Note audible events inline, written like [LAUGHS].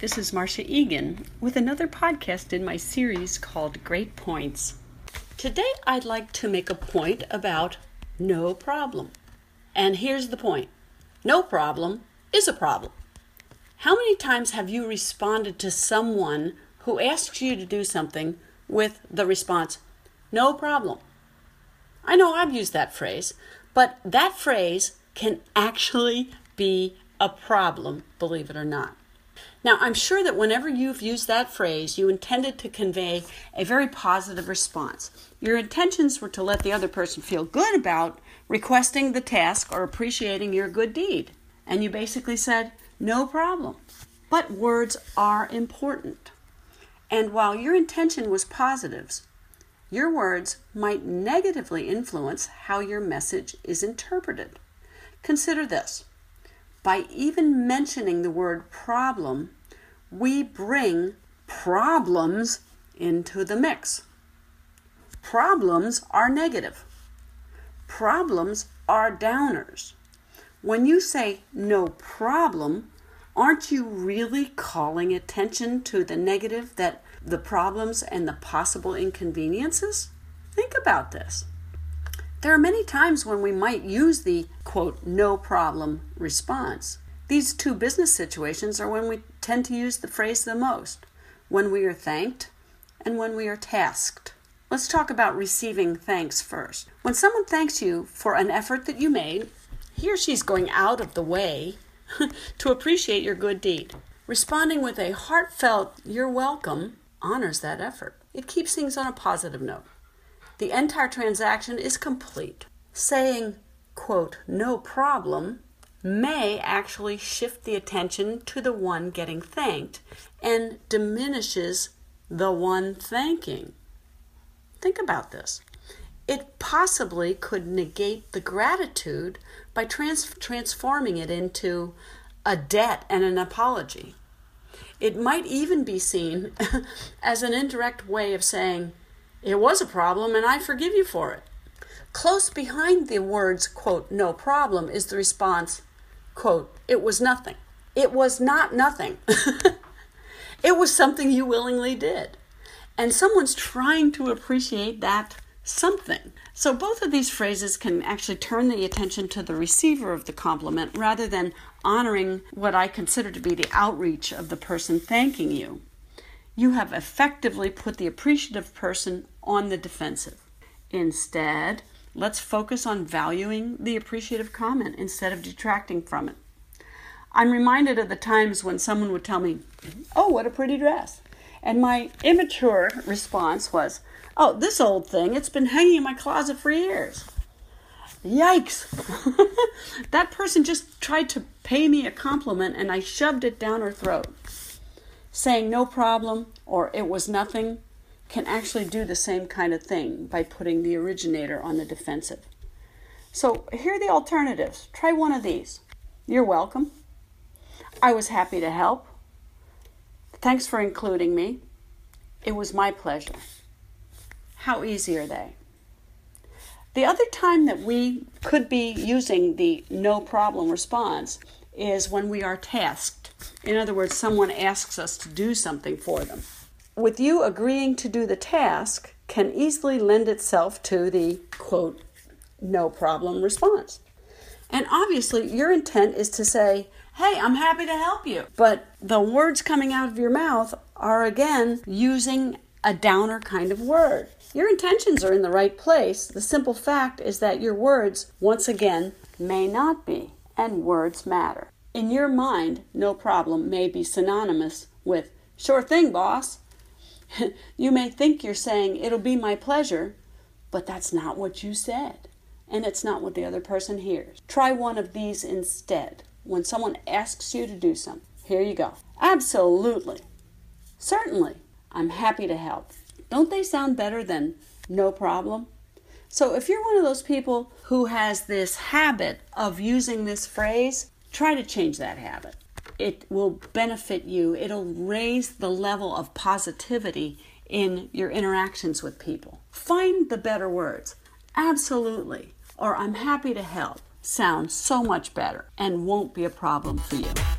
this is Marcia Egan with another podcast in my series called Great Points. Today I'd like to make a point about no problem. And here's the point no problem is a problem. How many times have you responded to someone who asks you to do something with the response, no problem? I know I've used that phrase, but that phrase can actually be a problem, believe it or not. Now, I'm sure that whenever you've used that phrase, you intended to convey a very positive response. Your intentions were to let the other person feel good about requesting the task or appreciating your good deed. And you basically said, no problem. But words are important. And while your intention was positives, your words might negatively influence how your message is interpreted. Consider this by even mentioning the word problem, we bring problems into the mix. Problems are negative. Problems are downers. When you say no problem, aren't you really calling attention to the negative that the problems and the possible inconveniences? Think about this. There are many times when we might use the quote, no problem response. These two business situations are when we tend to use the phrase the most when we are thanked and when we are tasked. Let's talk about receiving thanks first. When someone thanks you for an effort that you made, he or she's going out of the way [LAUGHS] to appreciate your good deed. Responding with a heartfelt, you're welcome, honors that effort. It keeps things on a positive note. The entire transaction is complete. Saying, quote, no problem may actually shift the attention to the one getting thanked and diminishes the one thanking. Think about this. It possibly could negate the gratitude by trans- transforming it into a debt and an apology. It might even be seen [LAUGHS] as an indirect way of saying, It was a problem and I forgive you for it. Close behind the words, quote, no problem, is the response, quote, it was nothing. It was not nothing. [LAUGHS] it was something you willingly did. And someone's trying to appreciate that something. So both of these phrases can actually turn the attention to the receiver of the compliment rather than honoring what I consider to be the outreach of the person thanking you. You have effectively put the appreciative person on the defensive. Instead, let's focus on valuing the appreciative comment instead of detracting from it. I'm reminded of the times when someone would tell me, Oh, what a pretty dress. And my immature response was, Oh, this old thing, it's been hanging in my closet for years. Yikes! [LAUGHS] that person just tried to pay me a compliment and I shoved it down her throat. Saying no problem or it was nothing can actually do the same kind of thing by putting the originator on the defensive. So here are the alternatives. Try one of these. You're welcome. I was happy to help. Thanks for including me. It was my pleasure. How easy are they? The other time that we could be using the no problem response is when we are tasked. In other words, someone asks us to do something for them with you agreeing to do the task can easily lend itself to the quote, no problem response. And obviously, your intent is to say, Hey, I'm happy to help you. But the words coming out of your mouth are again using a downer kind of word. Your intentions are in the right place. The simple fact is that your words, once again, may not be, and words matter. In your mind, no problem may be synonymous with, Sure thing, boss, [LAUGHS] you may think you're saying, It'll be my pleasure, but that's not what you said. And it's not what the other person hears. Try one of these instead. When someone asks you to do something, here you go. Absolutely. Certainly. I'm happy to help. Don't they sound better than no problem? So if you're one of those people who has this habit of using this phrase, try to change that habit it will benefit you. It'll raise the level of positivity in your interactions with people. Find the better words. Absolutely. Or I'm happy to help sounds so much better and won't be a problem for you.